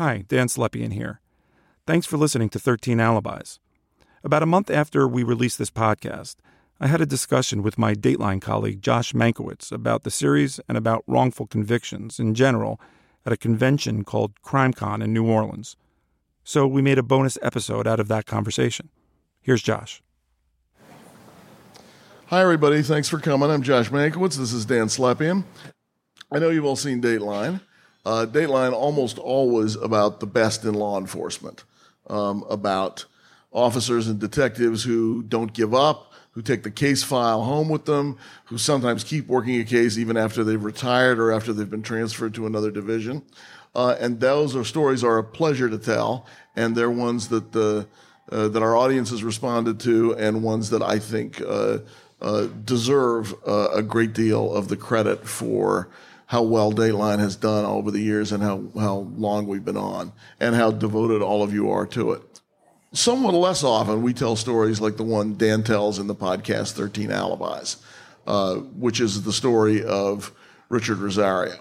Hi, Dan Slepian here. Thanks for listening to 13 Alibis. About a month after we released this podcast, I had a discussion with my Dateline colleague Josh Mankiewicz about the series and about wrongful convictions in general at a convention called CrimeCon in New Orleans. So we made a bonus episode out of that conversation. Here's Josh. Hi, everybody. Thanks for coming. I'm Josh Mankiewicz. This is Dan Slepian. I know you've all seen Dateline. Uh, Dateline almost always about the best in law enforcement, um, about officers and detectives who don't give up, who take the case file home with them, who sometimes keep working a case even after they've retired or after they've been transferred to another division. Uh, and those are stories are a pleasure to tell, and they're ones that the uh, that our audience has responded to, and ones that I think uh, uh deserve uh, a great deal of the credit for how well Dateline has done over the years and how, how long we've been on and how devoted all of you are to it. Somewhat less often, we tell stories like the one Dan tells in the podcast 13 Alibis, uh, which is the story of Richard Rosario.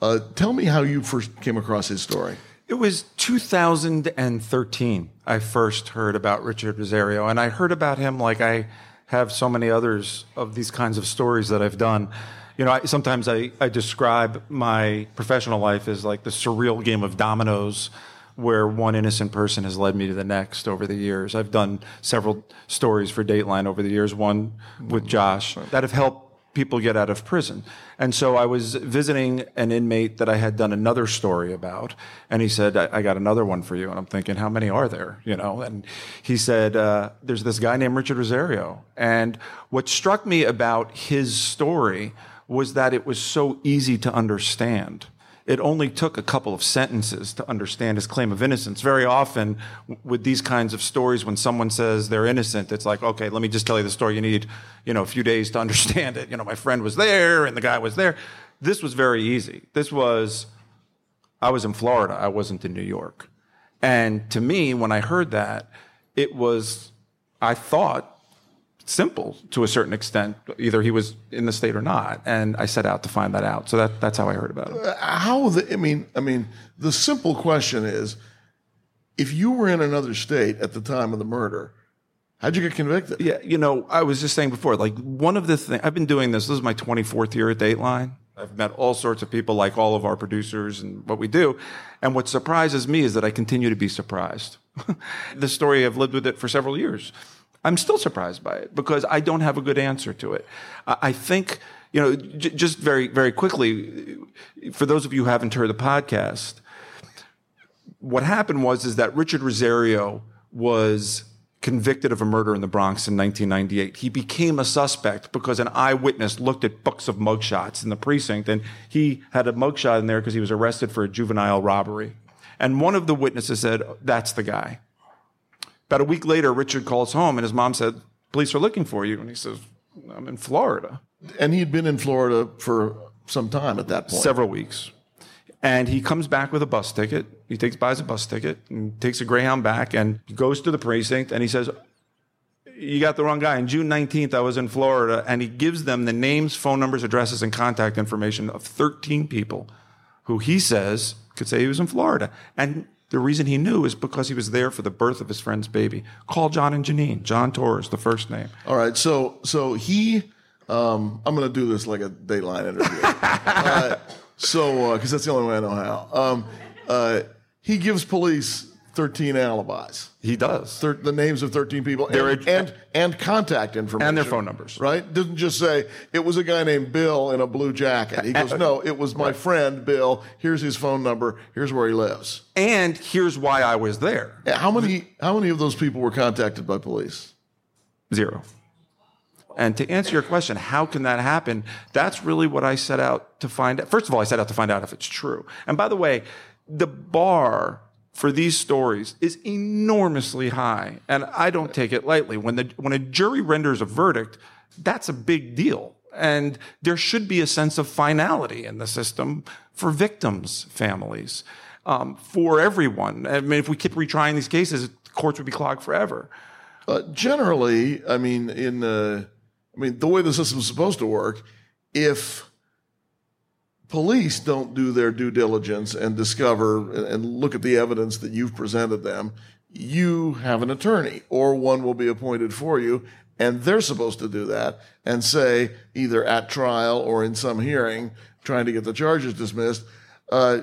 Uh, tell me how you first came across his story. It was 2013. I first heard about Richard Rosario, and I heard about him like I have so many others of these kinds of stories that I've done you know, I, sometimes I, I describe my professional life as like the surreal game of dominoes where one innocent person has led me to the next over the years. I've done several stories for Dateline over the years, one with Josh, that have helped people get out of prison. And so I was visiting an inmate that I had done another story about, and he said, I, I got another one for you. And I'm thinking, how many are there? You know, and he said, uh, there's this guy named Richard Rosario. And what struck me about his story was that it was so easy to understand. It only took a couple of sentences to understand his claim of innocence. Very often, with these kinds of stories, when someone says they're innocent, it's like, okay, let me just tell you the story. You need, you know, a few days to understand it. You know, my friend was there and the guy was there. This was very easy. This was, I was in Florida. I wasn't in New York. And to me, when I heard that, it was, I thought simple to a certain extent. Either he was in the state or not, and I set out to find that out. So that that's how I heard about it. How the, I mean, I mean, the simple question is, if you were in another state at the time of the murder, how'd you get convicted? Yeah, you know, I was just saying before, like one of the things I've been doing this. This is my twenty fourth year at Dateline. I've met all sorts of people, like all of our producers and what we do. And what surprises me is that I continue to be surprised. the story I've lived with it for several years. I'm still surprised by it because I don't have a good answer to it. I think, you know, j- just very, very quickly, for those of you who haven't heard the podcast, what happened was is that Richard Rosario was convicted of a murder in the Bronx in 1998. He became a suspect because an eyewitness looked at books of mugshots in the precinct and he had a mugshot in there because he was arrested for a juvenile robbery. And one of the witnesses said, that's the guy. About a week later, Richard calls home and his mom said, Police are looking for you. And he says, I'm in Florida. And he'd been in Florida for some time at that point. Several weeks. And he comes back with a bus ticket. He takes buys a bus ticket and takes a Greyhound back and goes to the precinct and he says, You got the wrong guy. On June 19th, I was in Florida. And he gives them the names, phone numbers, addresses, and contact information of 13 people who he says could say he was in Florida. And the reason he knew is because he was there for the birth of his friend's baby. Call John and Janine. John Torres, the first name. All right. So so he, um, I'm going to do this like a Dateline interview. uh, so because uh, that's the only way I know how. Um, uh, he gives police 13 alibis. He does. Thir- the names of 13 people and, and, and, contact information. And their phone numbers. Right? Doesn't just say, it was a guy named Bill in a blue jacket. He goes, no, it was my friend Bill. Here's his phone number. Here's where he lives. And here's why I was there. How many, how many of those people were contacted by police? Zero. And to answer your question, how can that happen? That's really what I set out to find out. First of all, I set out to find out if it's true. And by the way, the bar for these stories is enormously high. And I don't take it lightly. When, the, when a jury renders a verdict, that's a big deal. And there should be a sense of finality in the system for victims' families, um, for everyone. I mean, if we keep retrying these cases, courts would be clogged forever. Uh, generally, I mean, in the I mean, the way the system is supposed to work, if police don't do their due diligence and discover and look at the evidence that you've presented them, you have an attorney or one will be appointed for you and they're supposed to do that and say either at trial or in some hearing trying to get the charges dismissed uh,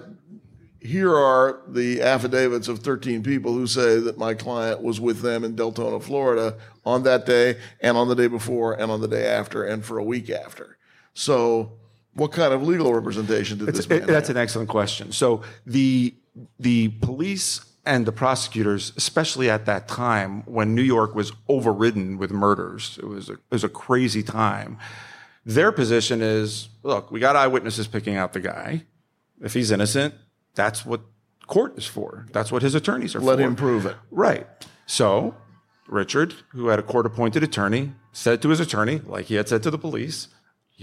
here are the affidavits of 13 people who say that my client was with them in Deltona, Florida on that day and on the day before and on the day after and for a week after. So, what kind of legal representation did this man It- that's have? an excellent question. So the the police and the prosecutors, especially at that time when New York was overridden with murders, it was a, it was a crazy time. Their position is, look, we got eyewitnesses picking out the guy. If he's innocent, that's what court is for. That's what his attorneys are Let for. Let him prove it. Right. So Richard, who had a court appointed attorney, said to his attorney, like he had said to the police,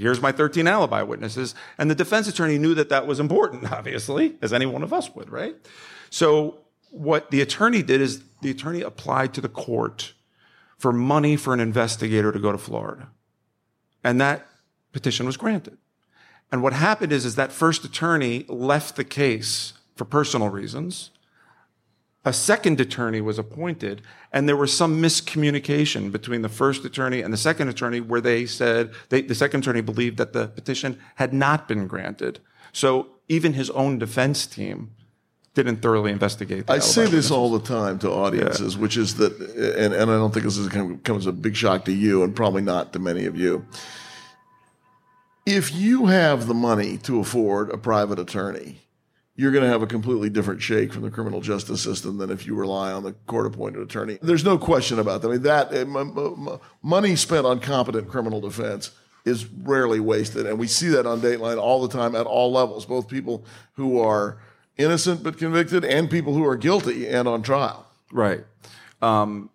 here's my 13 alibi witnesses. And the defense attorney knew that that was important, obviously, as any one of us would, right? So what the attorney did is the attorney applied to the court for money for an investigator to go to Florida. And that petition was granted. And what happened is, is that first attorney left the case for personal reasons a second attorney was appointed, and there was some miscommunication between the first attorney and the second attorney, where they said they, the second attorney believed that the petition had not been granted. So even his own defense team didn't thoroughly investigate. The I say this all the time to audiences, which is that, and, and I don't think this is going to come as a big shock to you, and probably not to many of you. If you have the money to afford a private attorney, you're going to have a completely different shake from the criminal justice system than if you rely on the court appointed attorney. There's no question about that. I mean, that eh, m- m- m- money spent on competent criminal defense is rarely wasted. And we see that on Dateline all the time at all levels, both people who are innocent but convicted and people who are guilty and on trial. Right. And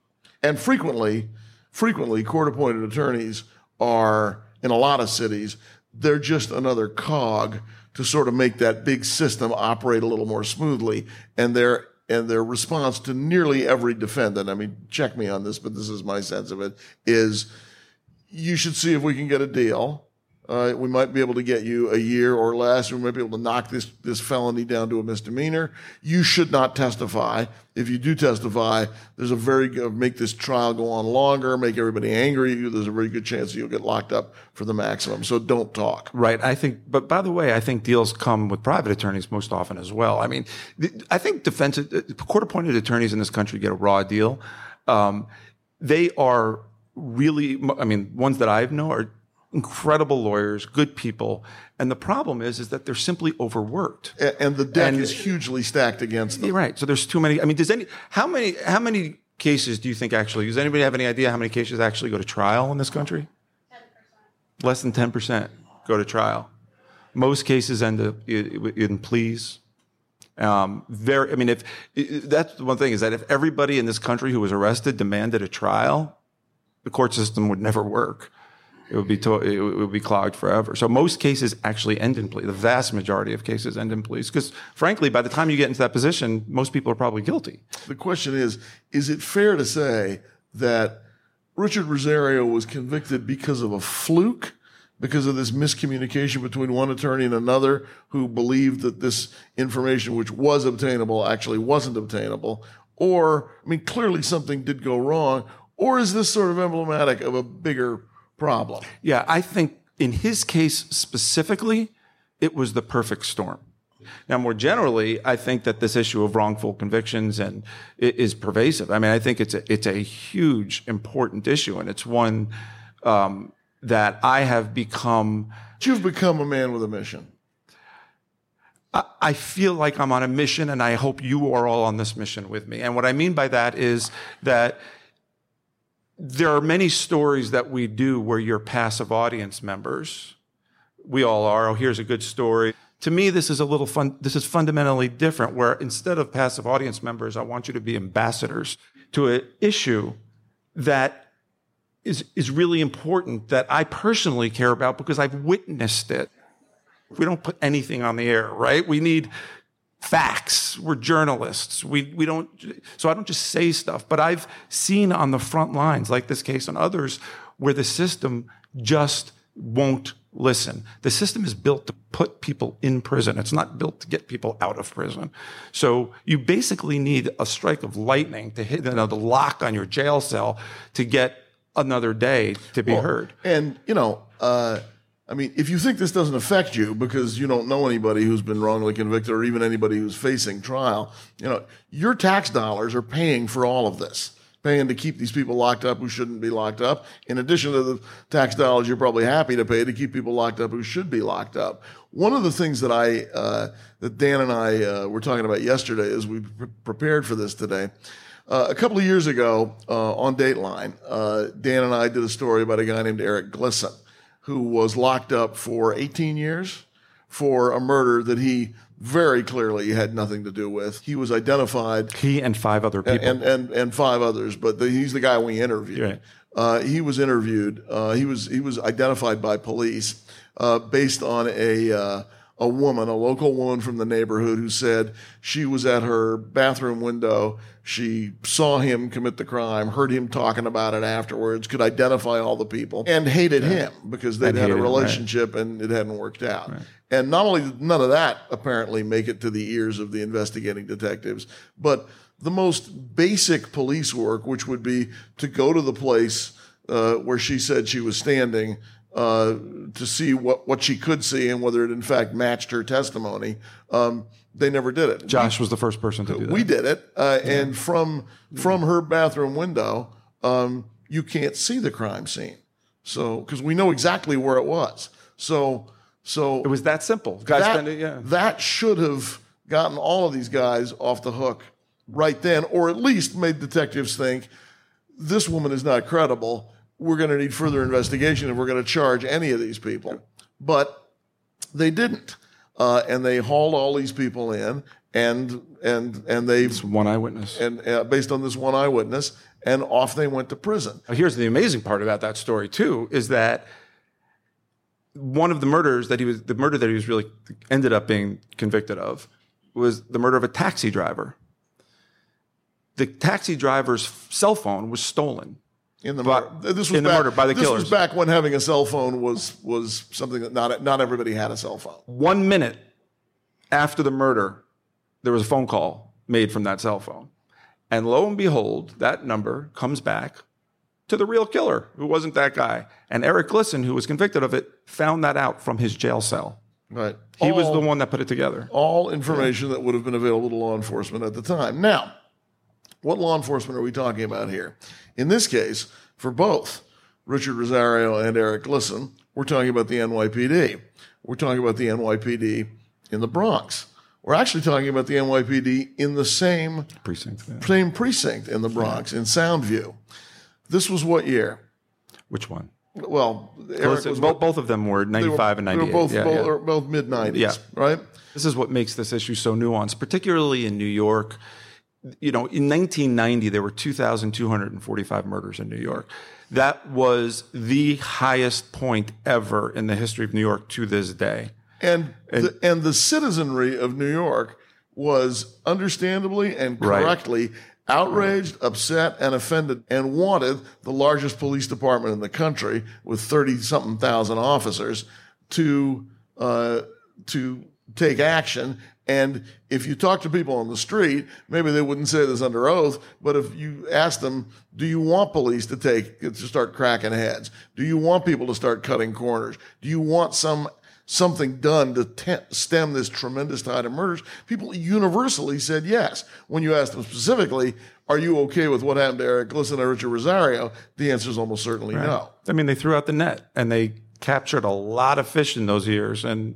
frequently, frequently, court appointed attorneys are in a lot of cities, they're just another cog to sort of make that big system operate a little more smoothly. And their and their response to nearly every defendant, I mean, check me on this, but this is my sense of it, is you should see if we can get a deal. Uh, we might be able to get you a year or less. We might be able to knock this, this felony down to a misdemeanor. You should not testify. If you do testify, there's a very good, make this trial go on longer, make everybody angry at you. There's a very good chance that you'll get locked up for the maximum. So don't talk. Right. I think, but by the way, I think deals come with private attorneys most often as well. I mean, I think defense, court appointed attorneys in this country get a raw deal. Um, they are really, I mean, ones that I've know are incredible lawyers, good people. And the problem is, is that they're simply overworked. A- And the deck And- is hugely stacked against them. Right. So there's too many. I mean, does any, how many, how many cases do you think actually, does anybody have any idea how many cases actually go to trial in this country? Less than 10% go to trial. Most cases end up i- in pleas. Um, very, I mean, if i- i- that's the one thing is that if everybody in this country who was arrested demanded a trial, the court system would never work. It would be to, it would be clogged forever. So most cases actually end in plea. The vast majority of cases end in pleas because, frankly, by the time you get into that position, most people are probably guilty. The question is is it fair to say that Richard Rosario was convicted because of a fluke? Because of this miscommunication between one attorney and another who believed that this information, which was obtainable, actually wasn't obtainable? Or, I mean, clearly something did go wrong. Or is this sort of emblematic of a bigger problem? Yeah, I think in his case specifically, it was the perfect storm. Now, more generally, I think that this issue of wrongful convictions and is pervasive. I mean, I think it's a, it's a huge, important issue, and it's one um, that I have become. You've become a man with a mission. I- I feel like I'm on a mission, and I hope you are all on this mission with me. And what I mean by that is that there are many stories that we do where you're passive audience members. We all are. Oh, here's a good story. To me, this is a little fun. This is fundamentally different. Where instead of passive audience members, I want you to be ambassadors to an issue that is is really important that I personally care about because I've witnessed it. We don't put anything on the air, right? We need facts. We're journalists. We, we don't, so I don't just say stuff, but I've seen on the front lines, like this case and others, where the system just won't listen, the system is built to put people in prison. It's not built to get people out of prison. So you basically need a strike of lightning to hit another lock on your jail cell to get another day to be heard. And, you know, uh, I mean, if you think this doesn't affect you because you don't know anybody who's been wrongly convicted or even anybody who's facing trial, you know, your tax dollars are paying for all of this, paying to keep these people locked up who shouldn't be locked up, in addition to the tax dollars you're probably happy to pay to keep people locked up who should be locked up. One of the things that I, uh, that Dan and I uh, were talking about yesterday as we pre- prepared for this today, uh, a couple of years ago uh, on Dateline, uh, Dan and I did a story about a guy named Eric Glisson who was locked up for 18 years for a murder that he very clearly had nothing to do with. He was identified, He and five other people. and and and five others, but the, he's the guy we interviewed. Right. Uh, he was interviewed. Uh, he was he was identified by police uh, based on a uh, a woman, a local woman from the neighborhood, who said she was at her bathroom window. She saw him commit the crime, heard him talking about it afterwards, could identify all the people, and hated him because they'd And had a hated him, right. relationship and it hadn't worked out. And not only did none of that apparently make it to the ears of the investigating detectives, but the most basic police work, which would be to go to the place uh, where she said she was standing uh, to see what, what she could see and whether it in fact matched her testimony, um, they never did it. Josh was the first person to do that. We did it, uh, and from from her bathroom window, um, you can't see the crime scene. So because we know exactly where it was. So so it was that simple. Guys that, it, yeah. that should have gotten all of these guys off the hook right then, or at least made detectives think this woman is not credible. We're going to need further investigation if we're going to charge any of these people. But they didn't, uh, and they hauled all these people in, and and and they One eyewitness. and uh, based on this one eyewitness, and off they went to prison. Now, Here's the amazing part about that story too is that one of the murders that he was the murder that he was really ended up being convicted of was the murder of a taxi driver. The taxi driver's cell phone was stolen. In the murder. This was in the back, murder by the this killers. was back when having a cell phone was was something that not not everybody had a cell phone. One minute after the murder, there was a phone call made from that cell phone. And lo and behold, that number comes back to the real killer, who wasn't that guy. And Eric Glisson, who was convicted of it, found that out from his jail cell. Right. He was the one that put it together. all information that would have been available to law enforcement at the time. Now, what law enforcement are we talking about here? In this case, for both Richard Rosario and Eric Glisson, we're talking about the NYPD. We're talking about the NYPD in the Bronx. We're actually talking about the NYPD in the same Precinct. yeah. same precinct in the Bronx, in Soundview. This was what year? Which one? Well, Eric Both, was both, both of them were 95 and they were 98. both, yeah, both, yeah. both mid 90s, Yeah. right? This is what makes this issue so nuanced, particularly in New York. You know, in 1990, there were 2,245 murders in New York. That was the highest point ever in the history of New York to this day. And the, and the citizenry of New York was understandably and Right. correctly outraged, upset, and offended, and wanted the largest police department in the country with thirty something thousand officers to uh, to take action. And if you talk to people on the street, maybe they wouldn't say this under oath, but if you ask them, do you want police to take to start cracking heads? Do you want people to start cutting corners? Do you want some something done to te- stem this tremendous tide of murders? People universally said yes. When you asked them specifically, are you okay with what happened to Eric Glisson and Richard Rosario? The answer is almost certainly no. I mean, they threw out the net and they captured a lot of fish in those years, and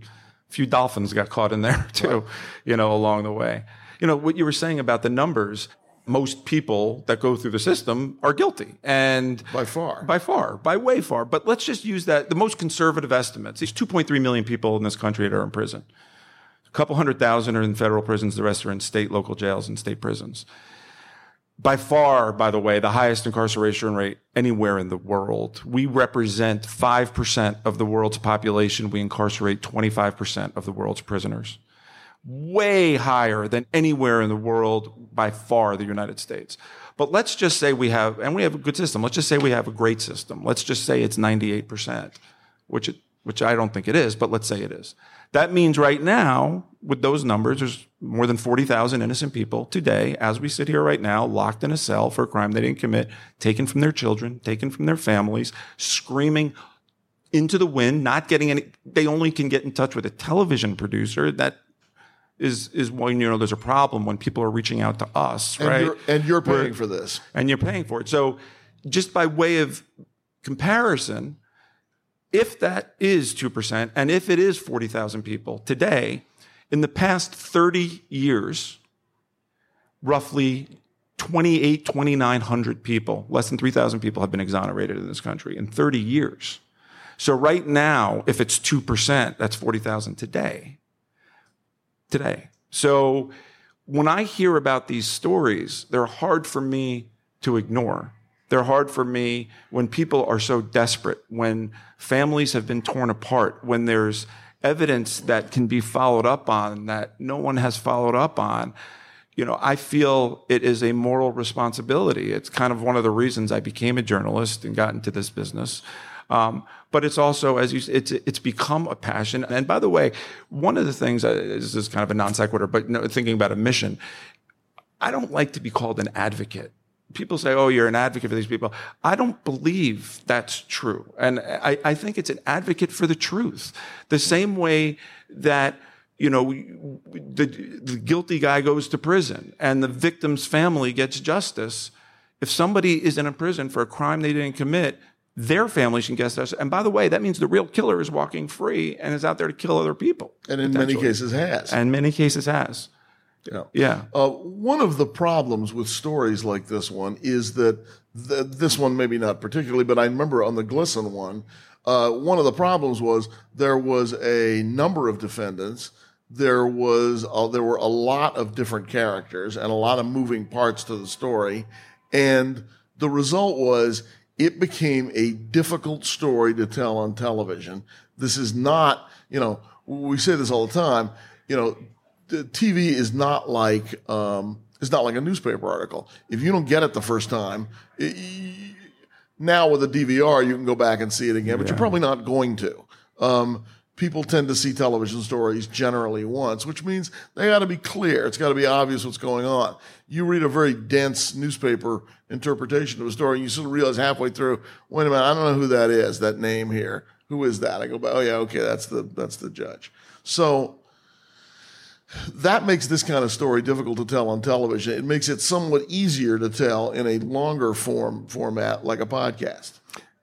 few dolphins got caught in there too, you know, along the way. You know, what you were saying about the numbers, most people that go through the system are guilty. And By far. By far, by way far. But let's just use that, the most conservative estimates. There's 2.3 million people in this country that are in prison. A couple hundred thousand are in federal prisons, the rest are in state, local jails, and state prisons by far, by the way, the highest incarceration rate anywhere in the world. We represent 5% of the world's population. We incarcerate 25% of the world's prisoners. Way higher than anywhere in the world, by far, the United States. But let's just say we have, and we have a good system. Let's just say we have a great system. Let's just say it's 98%, which it which I don't think it is, but let's say it is. That means right now, with those numbers, there's more than 40,000 innocent people today, as we sit here right now, locked in a cell for a crime they didn't commit, taken from their children, taken from their families, screaming into the wind, not getting any, they only can get in touch with a television producer. That is, is when, you know, there's a problem when people are reaching out to us, And right? you're, and you're paying We're- for this. and you're paying for it. So, just by way of comparison, if that is 2%, and if it is 40,000 people today, in the past 30 years, roughly 28, 2,900 people, less than 3,000 people have been exonerated in this country in 30 years. So, right now, if it's 2%, that's 40,000 today. Today. So, when I hear about these stories, they're hard for me to ignore. They're hard for me when people are so desperate, when families have been torn apart, when there's evidence that can be followed up on that no one has followed up on. You know, I feel it is a moral responsibility. It's kind of one of the reasons I became a journalist and got into this business. Um, but it's also, as you, it's it's become a passion. And by the way, one of the things uh, this is kind of a non sequitur, but thinking about a mission, I don't like to be called an advocate. People say, "Oh, you're an advocate for these people." I don't believe that's true, and I, I think it's an advocate for the truth. The same way that you know the, the guilty guy goes to prison and the victim's family gets justice. If somebody is in a prison for a crime they didn't commit, their family should get justice. And by the way, that means the real killer is walking free and is out there to kill other people. And in many cases has. and many cases has. Yeah. Yeah. Uh, one of the problems with stories like this one is that th- this one maybe not particularly, but I remember on the Glisson one, uh, one of the problems was there was a number of defendants. There was uh, there were a lot of different characters and a lot of moving parts to the story, and the result was it became a difficult story to tell on television. This is not, you know, we say this all the time. You know, the TV is not like um, it's not like a newspaper article. If you don't get it the first time, i- y- now with a DVR you can go back and see it again, but you're probably not going to. Um, people tend to see television stories generally once, which means they got to be clear. It's got to be obvious what's going on. You read a very dense newspaper interpretation of a story, and you sort of realize halfway through, wait a minute, I don't know who that is. That name here, who is that? I go, oh yeah, okay, that's the that's the judge. So that makes this kind of story difficult to tell on television. It makes it somewhat easier to tell in a longer form format like a podcast.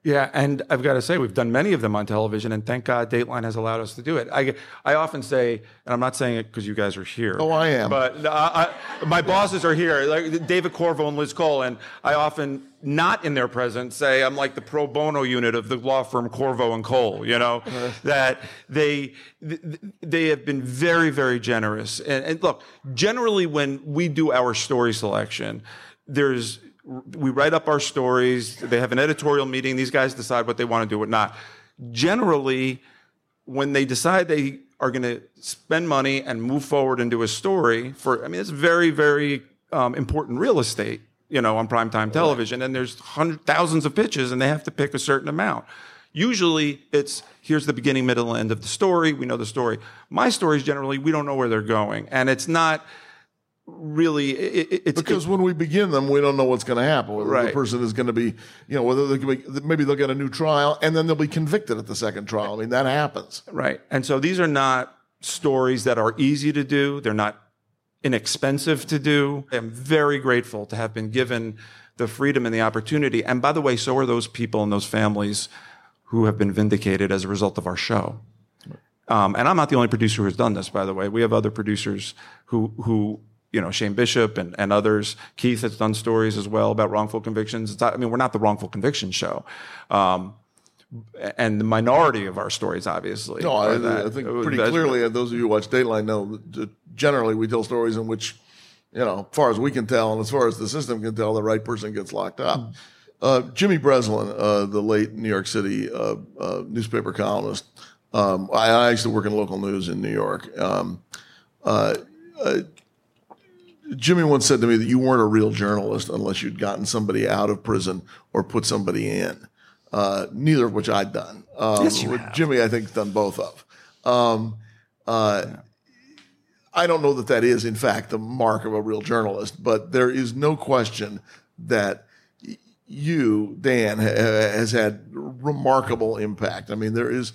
Yeah, and I've got to say, we've done many of them on television, and thank God Dateline has allowed us to do it. I, I often say, and I'm not saying it because you guys are here. Oh, I am. But I, I, my bosses are here, like David Corvo and Liz Cole, and I often, not in their presence, say I'm like the pro bono unit of the law firm Corvo and Cole. You know uh-huh. that they they have been very very generous. And, and look, generally when we do our story selection, there's we write up our stories. They have an editorial meeting. These guys decide what they want to do, what not. Generally, when they decide they are going to spend money and move forward into a story for, I mean, it's very, very um, important real estate, you know, on primetime television. And there's hundred thousands of pitches, and they have to pick a certain amount. Usually, it's here's the beginning, middle, end of the story. We know the story. My stories generally, we don't know where they're going, and it's not really. It, it, it's Because when we begin them, we don't know what's going to happen. Whether the person is going to be, you know, whether they be, maybe they'll get a new trial and then they'll be convicted at the second trial. I mean, that happens. Right. And so these are not stories that are easy to do. They're not inexpensive to do. I'm very grateful to have been given the freedom and the opportunity. And by the way, so are those people and those families who have been vindicated as a result of our show. Um, and I'm not the only producer who's done this, by the way. We have other producers who, who you know, Shane Bishop and, and others. Keith has done stories as well about wrongful convictions. It's not, I mean, we're not the wrongful conviction show. Um, and the minority of our stories, obviously. No, I, that. I think pretty clearly, those of you who watch Dateline know that generally we tell stories in which, you know, as far as we can tell and as far as the system can tell, the right person gets locked up. Uh, Jimmy Breslin, uh, the late New York City uh, uh, newspaper columnist, um, I, I used to work in local news in New York. Um, uh, uh, Jimmy once said to me that you weren't a real journalist unless you'd gotten somebody out of prison or put somebody in. uh, neither of which I'd done. Um, Yes, you have. Jimmy, I think, done both of. Um, uh, I don't know that that is, in fact, the mark of a real journalist, but there is no question that you, Dan, ha- has had remarkable impact. I mean, there is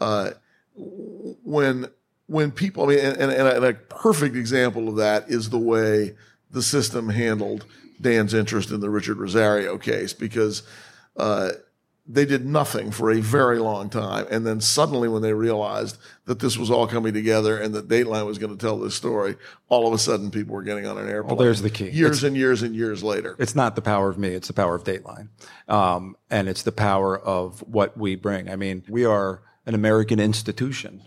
uh, when when people. I mean, and, and, and a perfect example of that is the way the system handled Dan's interest in the Richard Rosario case because. Uh, they did nothing for a very long time. And then suddenly, when they realized that this was all coming together and that Dateline was going to tell this story, all of a sudden people were getting on an airplane. Well, there's the key. Years and years and years later. It's not the power of me; it's the power of Dateline, um, and it's the power of what we bring. I mean, we are an American institution.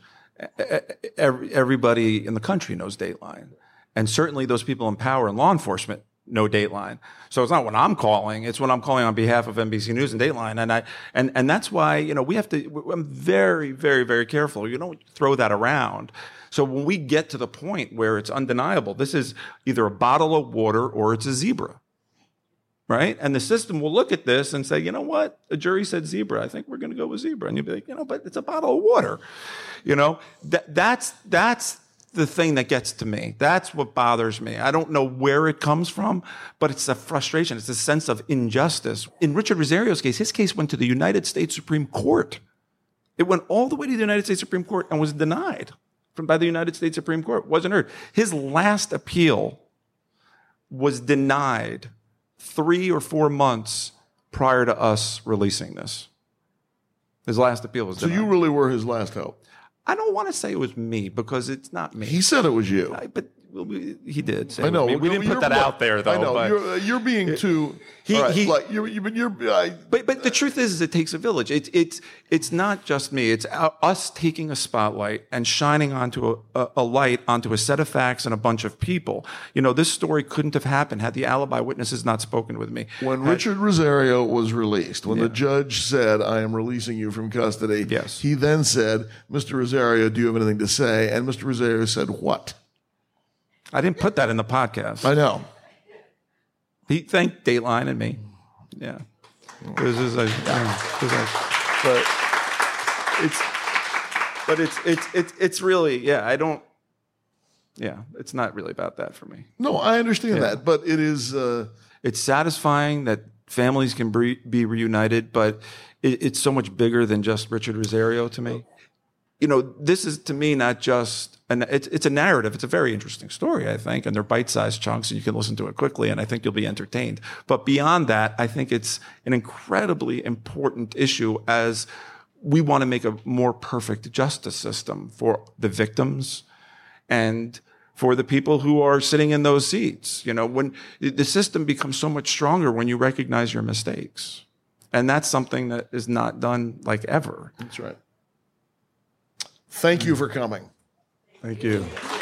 Every, everybody in the country knows Dateline, and certainly those people in power and law enforcement know Dateline. So it's not when I'm calling; it's when I'm calling on behalf of NBC News and Dateline, and I and and that's why you know we have to. I'm very, very, very careful. You don't throw that around. So when we get to the point where it's undeniable, this is either a bottle of water or it's a zebra right? And the system will look at this and say, you know what? A jury said zebra. I think we're going to go with zebra. And you'll be like, you know, but it's a bottle of water. You know, that, that's, that's the thing that gets to me. That's what bothers me. I don't know where it comes from, but it's a frustration. It's a sense of injustice. In Richard Rosario's case, his case went to the United States Supreme Court. It went all the way to the United States Supreme Court and was denied from by the United States Supreme Court. Wasn't heard. His last appeal was denied three or four months prior to us releasing this. His last appeal was done. So denied. you really were his last hope. I don't want to say it was me because it's not me. He said it was you. I- but well, we- he did. Say I know. me. We didn't put that look, out there, though. I know. But, You're, uh, you're being too. He- right, he- like, you're, you, but you're, I, but but the truth is, is it takes a village. It's it's it's not just me. It's us taking a spotlight and shining onto a, a, a light onto a set of facts and a bunch of people. You know, this story couldn't have happened had the alibi witnesses not spoken with me. when Richard Rosario was released, when the judge said, I am releasing you from custody, Yes. he then said, Mr. Rosario, do you have anything to say? And Mr. Rosario said, What? I didn't put that in the podcast. I know. He thanked Dateline and me. Yeah. It was just like, yeah, it was like- but it's, but it's, it's, it's, it's really, yeah, I don't, yeah, it's not really about that for me. No, I understand that, but it is. Uh, It's satisfying that families can be, be reunited, but it, it's so much bigger than just Richard Rosario to me. You know, this is to me not just an it's it's a narrative. It's a very interesting story, I think, and they're bite-sized chunks, and you can listen to it quickly, and I think you'll be entertained. But beyond that, I think it's an incredibly important issue as we want to make a more perfect justice system for the victims and for the people who are sitting in those seats. You know, when the system becomes so much stronger when you recognize your mistakes. And that's something that is not done like ever. that's right. Thank you for coming. Thank you.